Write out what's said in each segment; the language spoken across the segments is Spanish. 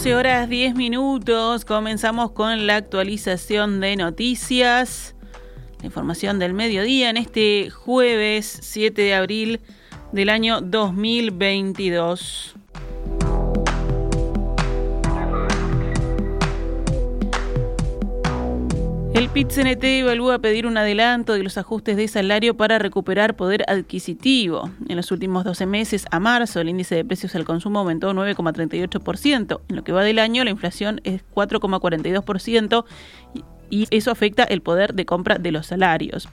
12 horas 10 minutos. Comenzamos con la actualización de noticias. La información del mediodía en este jueves 7 de abril del año 2022. El PIT-CNT evalúa pedir un adelanto de los ajustes de salario para recuperar poder adquisitivo. En los últimos 12 meses, a marzo, el índice de precios al consumo aumentó 9,38%. En lo que va del año, la inflación es 4,42% y eso afecta el poder de compra de los salarios.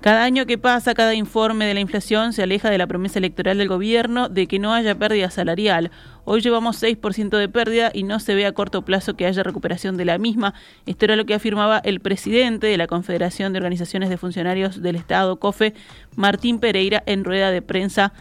Cada año que pasa, cada informe de la inflación se aleja de la promesa electoral del gobierno de que no haya pérdida salarial. Hoy llevamos 6% de pérdida y no se ve a corto plazo que haya recuperación de la misma. Esto era lo que afirmaba el presidente de la Confederación de Organizaciones de Funcionarios del Estado, COFE, Martín Pereira, en rueda de prensa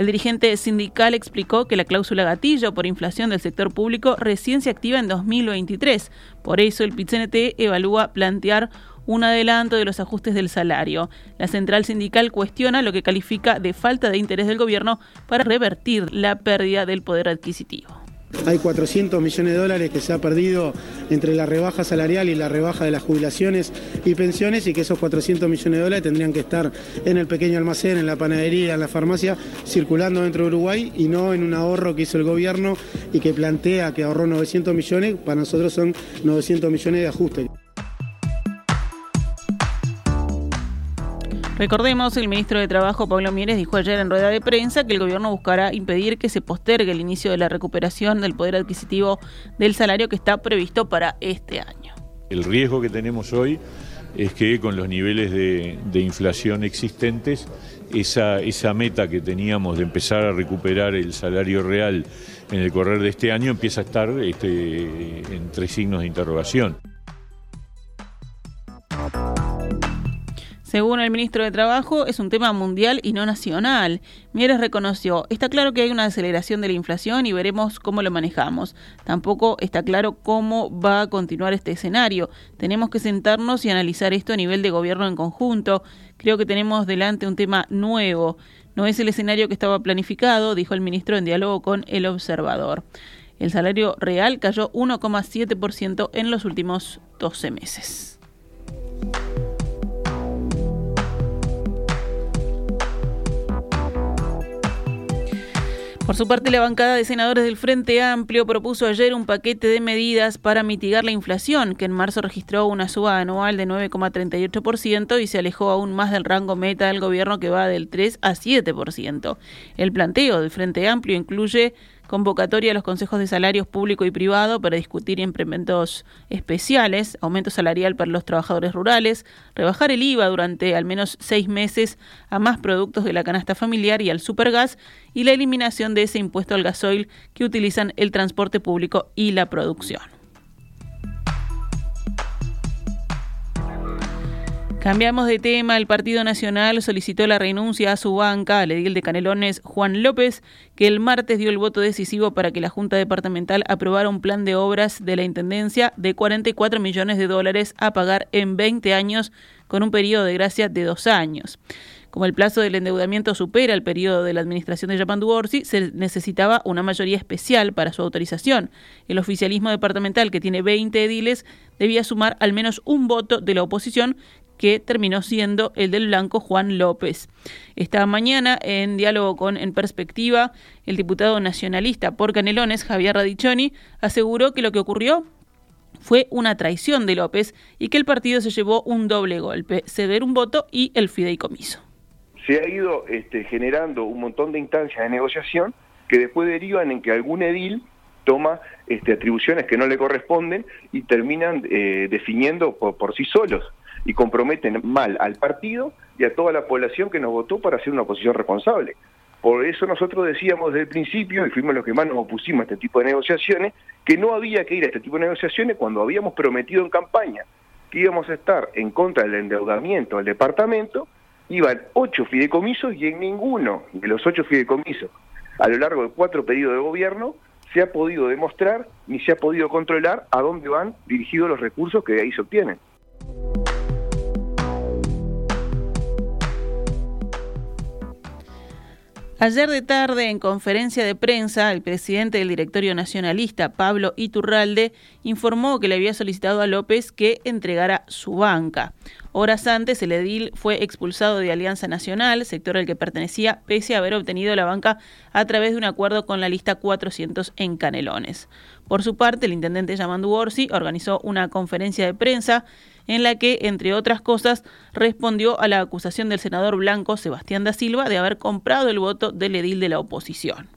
el dirigente sindical explicó que la cláusula gatillo por inflación del sector público recién se activa en 2023. Por eso el PITCNT evalúa plantear un adelanto de los ajustes del salario. La central sindical cuestiona lo que califica de falta de interés del gobierno para revertir la pérdida del poder adquisitivo. Hay 400 millones de dólares que se ha perdido entre la rebaja salarial y la rebaja de las jubilaciones y pensiones y que esos 400 millones de dólares tendrían que estar en el pequeño almacén, en la panadería, en la farmacia, circulando dentro de Uruguay y no en un ahorro que hizo el gobierno y que plantea que ahorró 900 millones, para nosotros son 900 millones de ajustes. Recordemos, el ministro de Trabajo, Pablo Mieres, dijo ayer en rueda de prensa que el gobierno buscará impedir que se postergue el inicio de la recuperación del poder adquisitivo del salario que está previsto para este año. El riesgo que tenemos hoy es que con los niveles de, inflación existentes, esa, meta que teníamos de empezar a recuperar el salario real en el correr de este año empieza a estar este, en tres signos de interrogación. Según el ministro de Trabajo, es un tema mundial y no nacional. Mieres reconoció, está claro que hay una aceleración de la inflación y veremos cómo lo manejamos. Tampoco está claro cómo va a continuar este escenario. Tenemos que sentarnos y analizar esto a nivel de gobierno en conjunto. Creo que tenemos delante un tema nuevo. No es el escenario que estaba planificado, dijo el ministro en diálogo con el observador. El salario real cayó 1,7% en los últimos 12 meses. Por su parte, la bancada de senadores del Frente Amplio propuso ayer un paquete de medidas para mitigar la inflación, que en marzo registró una suba anual de 9,38% y se alejó aún más del rango meta del gobierno que va del 3 a 7%. El planteo del Frente Amplio incluye convocatoria a los consejos de salarios público y privado para discutir implementos especiales, aumento salarial para los trabajadores rurales, rebajar el IVA durante al menos seis meses a más productos de la canasta familiar y al supergas y la eliminación de ese impuesto al gasoil que utilizan el transporte público y la producción. Cambiamos de tema. El Partido Nacional solicitó la renuncia a su banca, al edil de Canelones, Juan López, que el martes dio el voto decisivo para que la Junta Departamental aprobara un plan de obras de la Intendencia de 44 millones de dólares a pagar en 20 años, con un periodo de gracia de dos años. Como el plazo del endeudamiento supera el periodo de la administración de Yapandu Orsi, se necesitaba una mayoría especial para su autorización. El oficialismo departamental, que tiene 20 ediles, debía sumar al menos un voto de la oposición, que terminó siendo el del blanco Juan López. Esta mañana, en diálogo con En Perspectiva, el diputado nacionalista por Canelones, Javier Radichoni, aseguró que lo que ocurrió fue una traición de López y que el partido se llevó un doble golpe, ceder un voto y el fideicomiso. Se ha ido este, generando un montón de instancias de negociación que después derivan en que algún edil toma este, atribuciones que no le corresponden y terminan eh, definiendo por sí solos y comprometen mal al partido y a toda la población que nos votó para hacer una oposición responsable. Por eso nosotros decíamos desde el principio, y fuimos los que más nos opusimos a este tipo de negociaciones, que no había que ir a este tipo de negociaciones cuando habíamos prometido en campaña que íbamos a estar en contra del endeudamiento del departamento, iban ocho fideicomisos y en ninguno de los ocho fideicomisos, a lo largo de cuatro pedidos de gobierno, se ha podido demostrar ni se ha podido controlar a dónde van dirigidos los recursos que de ahí se obtienen. Ayer de tarde, en conferencia de prensa, el presidente del directorio nacionalista, Pablo Iturralde, informó que le había solicitado a López que entregara su banca. Horas antes, el edil fue expulsado de Alianza Nacional, sector al que pertenecía, pese a haber obtenido la banca a través de un acuerdo con la lista 400 en Canelones. Por su parte, el intendente Yamandu Orsi organizó una conferencia de prensa en la que, entre otras cosas, respondió a la acusación del senador blanco Sebastián da Silva de haber comprado el voto del edil de la oposición.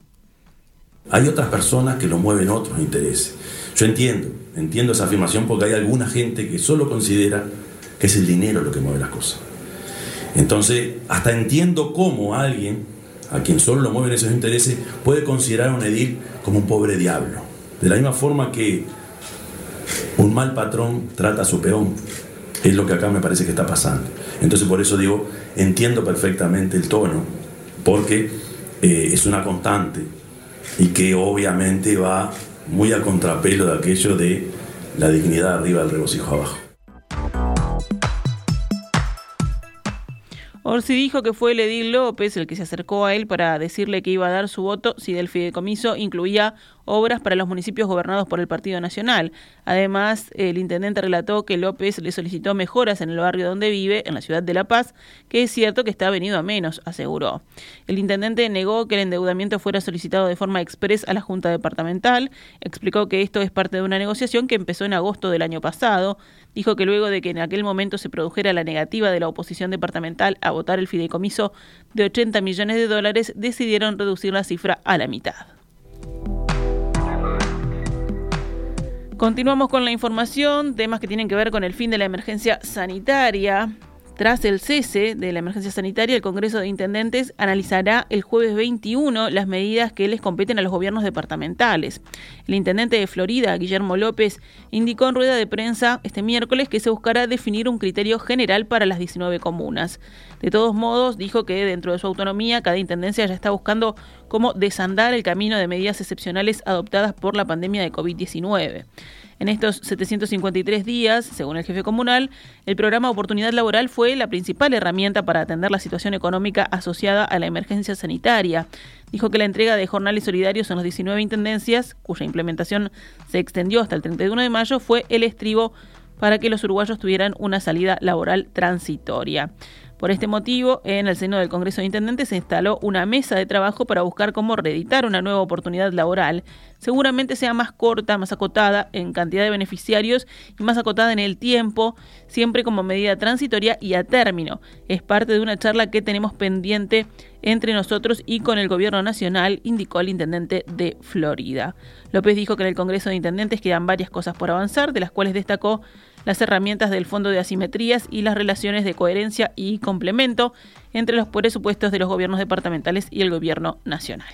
Hay otras personas que lo mueven otros intereses. Yo entiendo, entiendo esa afirmación porque hay alguna gente que solo considera que es el dinero lo que mueve las cosas. Entonces, hasta entiendo cómo alguien, a quien solo lo mueven esos intereses, puede considerar a un edil como un pobre diablo. De la misma forma que un mal patrón trata a su peón. Es lo que acá me parece que está pasando. Entonces por eso digo, entiendo perfectamente el tono, porque eh, es una constante y que obviamente va muy a contrapelo de aquello de la dignidad arriba del regocijo abajo. Orsi dijo que fue el López el que se acercó a él para decirle que iba a dar su voto si del fideicomiso incluía obras para los municipios gobernados por el Partido Nacional. Además, el intendente relató que López le solicitó mejoras en el barrio donde vive, en la ciudad de La Paz, que es cierto que está venido a menos, aseguró. El intendente negó que el endeudamiento fuera solicitado de forma expresa a la Junta Departamental, explicó que esto es parte de una negociación que empezó en agosto del año pasado, dijo que luego de que en aquel momento se produjera la negativa de la oposición departamental a votar el fideicomiso de 80 millones de dólares, decidieron reducir la cifra a la mitad. Continuamos con la información, temas que tienen que ver con el fin de la emergencia sanitaria. Tras el cese de la emergencia sanitaria, el Congreso de Intendentes analizará el jueves 21 las medidas que les competen a los gobiernos departamentales. El intendente de Florida, Guillermo López, indicó en rueda de prensa este miércoles que se buscará definir un criterio general para las 19 comunas. De todos modos, dijo que dentro de su autonomía, cada intendencia ya está buscando cómo desandar el camino de medidas excepcionales adoptadas por la pandemia de COVID-19. En estos 753 días, según el jefe comunal, el programa Oportunidad Laboral fue la principal herramienta para atender la situación económica asociada a la emergencia sanitaria. Dijo que la entrega de jornales solidarios en las 19 intendencias, cuya implementación se extendió hasta el 31 de mayo, fue el estribo para que los uruguayos tuvieran una salida laboral transitoria. Por este motivo, en el seno del Congreso de Intendentes se instaló una mesa de trabajo para buscar cómo reeditar una nueva oportunidad laboral. Seguramente sea más corta, más acotada en cantidad de beneficiarios y más acotada en el tiempo, siempre como medida transitoria y a término. Es parte de una charla que tenemos pendiente entre nosotros y con el gobierno nacional, indicó el intendente de Florida. López dijo que en el Congreso de Intendentes quedan varias cosas por avanzar, de las cuales destacó las herramientas del Fondo de Asimetrías y las relaciones de coherencia y complemento entre los presupuestos de los gobiernos departamentales y el gobierno nacional.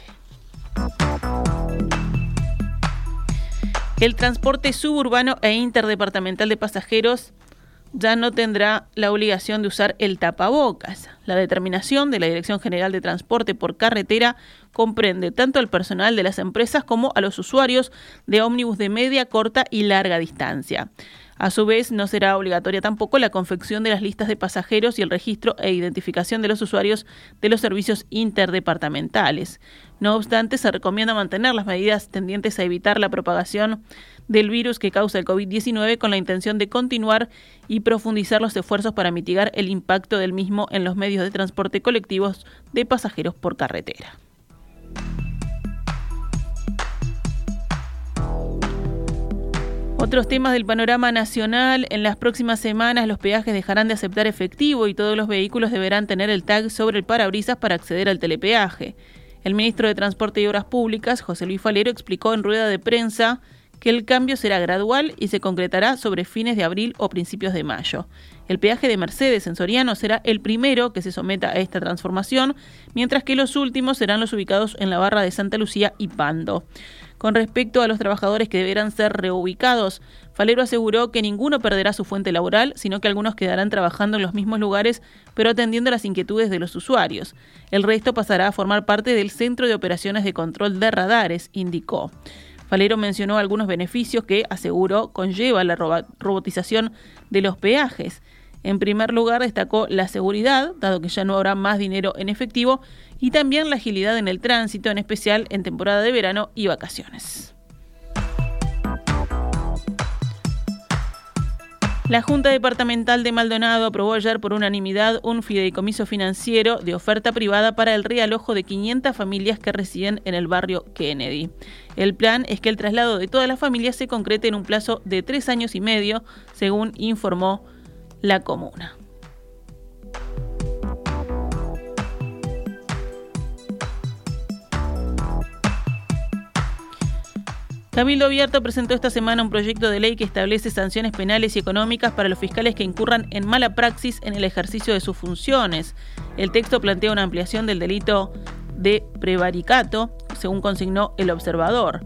El transporte suburbano e interdepartamental de pasajeros ya no tendrá la obligación de usar el tapabocas. La determinación de la Dirección General de Transporte por Carretera comprende tanto al personal de las empresas como a los usuarios de ómnibus de media, corta y larga distancia. A su vez, no será obligatoria tampoco la confección de las listas de pasajeros y el registro e identificación de los usuarios de los servicios interdepartamentales. No obstante, se recomienda mantener las medidas tendientes a evitar la propagación del virus que causa el COVID-19 con la intención de continuar y profundizar los esfuerzos para mitigar el impacto del mismo en los medios de transporte colectivos de pasajeros por carretera. Otros temas del panorama nacional. En las próximas semanas los peajes dejarán de aceptar efectivo y todos los vehículos deberán tener el tag sobre el parabrisas para acceder al telepeaje. El ministro de Transporte y Obras Públicas, José Luis Falero, explicó en rueda de prensa que el cambio será gradual y se concretará sobre fines de abril o principios de mayo. El peaje de Mercedes en Soriano será el primero que se someta a esta transformación, mientras que los últimos serán los ubicados en la barra de Santa Lucía y Pando. Con respecto a los trabajadores que deberán ser reubicados, Falero aseguró que ninguno perderá su fuente laboral, sino que algunos quedarán trabajando en los mismos lugares, pero atendiendo las inquietudes de los usuarios. El resto pasará a formar parte del Centro de Operaciones de Control de Radares, indicó. Falero mencionó algunos beneficios que, aseguró, conlleva la robotización de los peajes. En primer lugar, destacó la seguridad, dado que ya no habrá más dinero en efectivo, y también la agilidad en el tránsito, en especial en temporada de verano y vacaciones. La Junta Departamental de Maldonado aprobó ayer por unanimidad un fideicomiso financiero de oferta privada para el realojo de 500 familias que residen en el barrio Kennedy. El plan es que el traslado de todas las familias se concrete en un plazo de tres años y medio, según informó la comuna. Cabildo Abierto presentó esta semana un proyecto de ley que establece sanciones penales y económicas para los fiscales que incurran en mala praxis en el ejercicio de sus funciones. El texto plantea una ampliación del delito de prevaricato, según consignó el observador.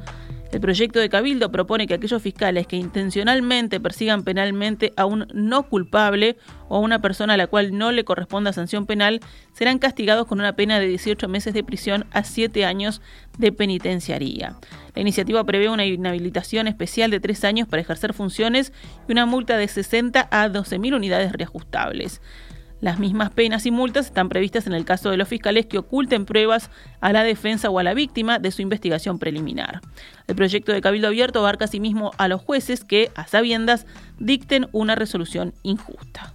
El proyecto de Cabildo propone que aquellos fiscales que intencionalmente persigan penalmente a un no culpable o a una persona a la cual no le corresponda sanción penal serán castigados con una pena de 18 meses de prisión a 7 años de penitenciaría. La iniciativa prevé una inhabilitación especial de 3 años para ejercer funciones y una multa de 60 a 12.000 unidades reajustables. Las mismas penas y multas están previstas en el caso de los fiscales que oculten pruebas a la defensa o a la víctima de su investigación preliminar. El proyecto de Cabildo Abierto abarca asimismo a los jueces que, a sabiendas, dicten una resolución injusta.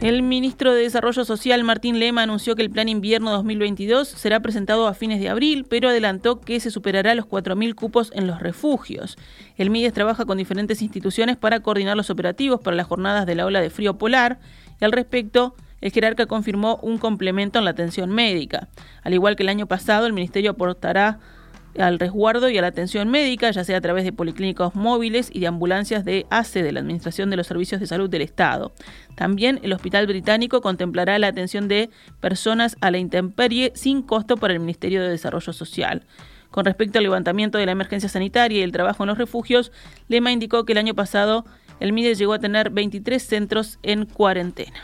El ministro de Desarrollo Social, Martín Lema, anunció que el Plan Invierno 2022 será presentado a fines de abril, pero adelantó que se superará los 4.000 cupos en los refugios. El MIDES trabaja con diferentes instituciones para coordinar los operativos para las jornadas de la ola de frío polar y al respecto, el jerarca confirmó un complemento en la atención médica. Al igual que el año pasado, el Ministerio aportará al resguardo y a la atención médica, ya sea a través de policlínicos móviles y de ambulancias de ACE, de la Administración de los Servicios de Salud del Estado. También el Hospital Británico contemplará la atención de personas a la intemperie sin costo para el Ministerio de Desarrollo Social. Con respecto al levantamiento de la emergencia sanitaria y el trabajo en los refugios, Lema indicó que el año pasado el MIDE llegó a tener 23 centros en cuarentena.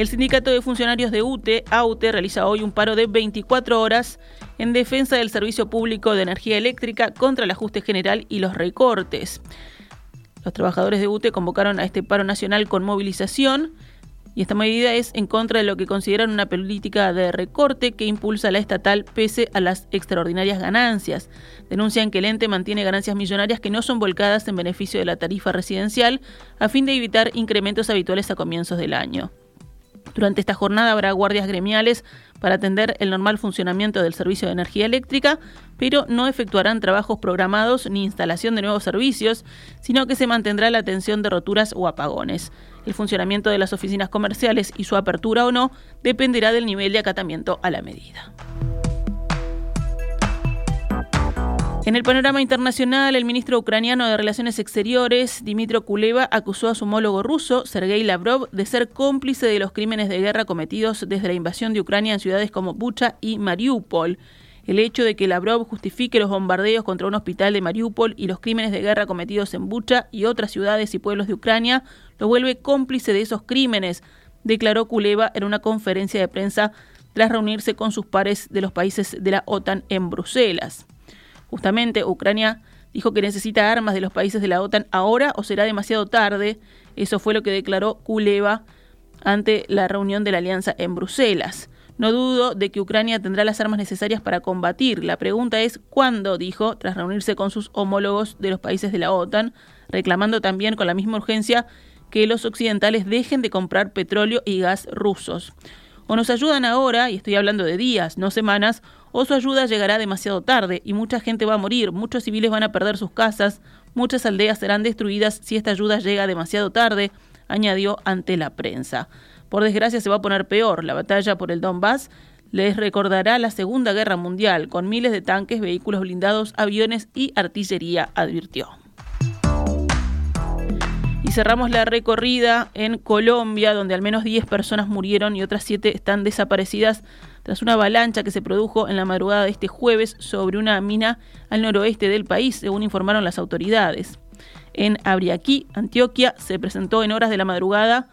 El sindicato de funcionarios de UTE, AUTE, realiza hoy un paro de 24 horas en defensa del servicio público de energía eléctrica contra el ajuste general y los recortes. Los trabajadores de UTE convocaron a este paro nacional con movilización y esta medida es en contra de lo que consideran una política de recorte que impulsa la estatal pese a las extraordinarias ganancias. Denuncian que el ente mantiene ganancias millonarias que no son volcadas en beneficio de la tarifa residencial a fin de evitar incrementos habituales a comienzos del año. Durante esta jornada habrá guardias gremiales para atender el normal funcionamiento del servicio de energía eléctrica, pero no efectuarán trabajos programados ni instalación de nuevos servicios, sino que se mantendrá la atención de roturas o apagones. El funcionamiento de las oficinas comerciales y su apertura o no dependerá del nivel de acatamiento a la medida. En el panorama internacional, el ministro ucraniano de Relaciones Exteriores, Dimitro Kuleva, acusó a su homólogo ruso, Sergei Lavrov, de ser cómplice de los crímenes de guerra cometidos desde la invasión de Ucrania en ciudades como Bucha y Mariupol. El hecho de que Lavrov justifique los bombardeos contra un hospital de Mariupol y los crímenes de guerra cometidos en Bucha y otras ciudades y pueblos de Ucrania lo vuelve cómplice de esos crímenes, declaró Kuleva en una conferencia de prensa tras reunirse con sus pares de los países de la OTAN en Bruselas. Justamente Ucrania dijo que necesita armas de los países de la OTAN ahora o será demasiado tarde. Eso fue lo que declaró Kuleva ante la reunión de la alianza en Bruselas. No dudo de que Ucrania tendrá las armas necesarias para combatir. La pregunta es cuándo, dijo, tras reunirse con sus homólogos de los países de la OTAN, reclamando también con la misma urgencia que los occidentales dejen de comprar petróleo y gas rusos. O nos ayudan ahora, y estoy hablando de días, no semanas, o su ayuda llegará demasiado tarde y mucha gente va a morir, muchos civiles van a perder sus casas, muchas aldeas serán destruidas si esta ayuda llega demasiado tarde, añadió ante la prensa. Por desgracia se va a poner peor, la batalla por el Donbass les recordará la Segunda Guerra Mundial, con miles de tanques, vehículos blindados, aviones y artillería, advirtió. Y cerramos la recorrida en Colombia, donde al menos 10 personas murieron y otras 7 están desaparecidas tras una avalancha que se produjo en la madrugada de este jueves sobre una mina al noroeste del país, según informaron las autoridades. En Abriaquí, Antioquia, se presentó en horas de la madrugada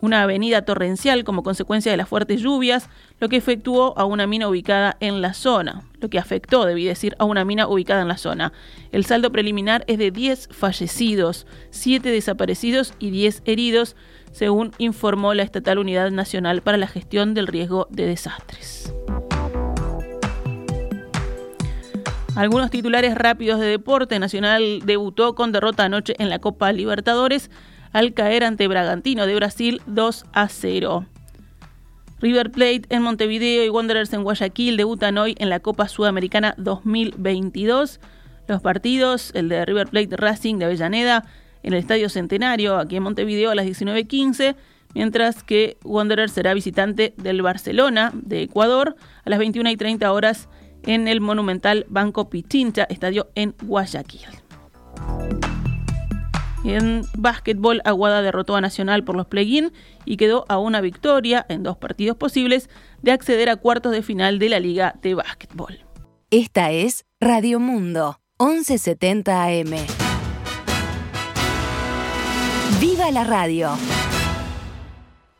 una avenida torrencial como consecuencia de las fuertes lluvias, lo que efectuó a una mina ubicada en la zona, lo que afectó, debí decir, a una mina ubicada en la zona. El saldo preliminar es de 10 fallecidos, 7 desaparecidos y 10 heridos, según informó la Estatal Unidad Nacional para la Gestión del Riesgo de Desastres. Algunos titulares rápidos de deporte. Nacional debutó con derrota anoche en la Copa Libertadores al caer ante Bragantino de Brasil 2 a 0. River Plate en Montevideo y Wanderers en Guayaquil debutan hoy en la Copa Sudamericana 2022. Los partidos, el de River Plate Racing de Avellaneda en el Estadio Centenario, aquí en Montevideo a las 19.15, mientras que Wanderers será visitante del Barcelona de Ecuador a las 21.30 horas en el monumental Banco Pichincha, estadio en Guayaquil. En básquetbol, Aguada derrotó a Nacional por los play-in y quedó a una victoria en dos partidos posibles de acceder a cuartos de final de la Liga de Básquetbol. Esta es Radio Mundo, 1170 AM. ¡Viva la radio!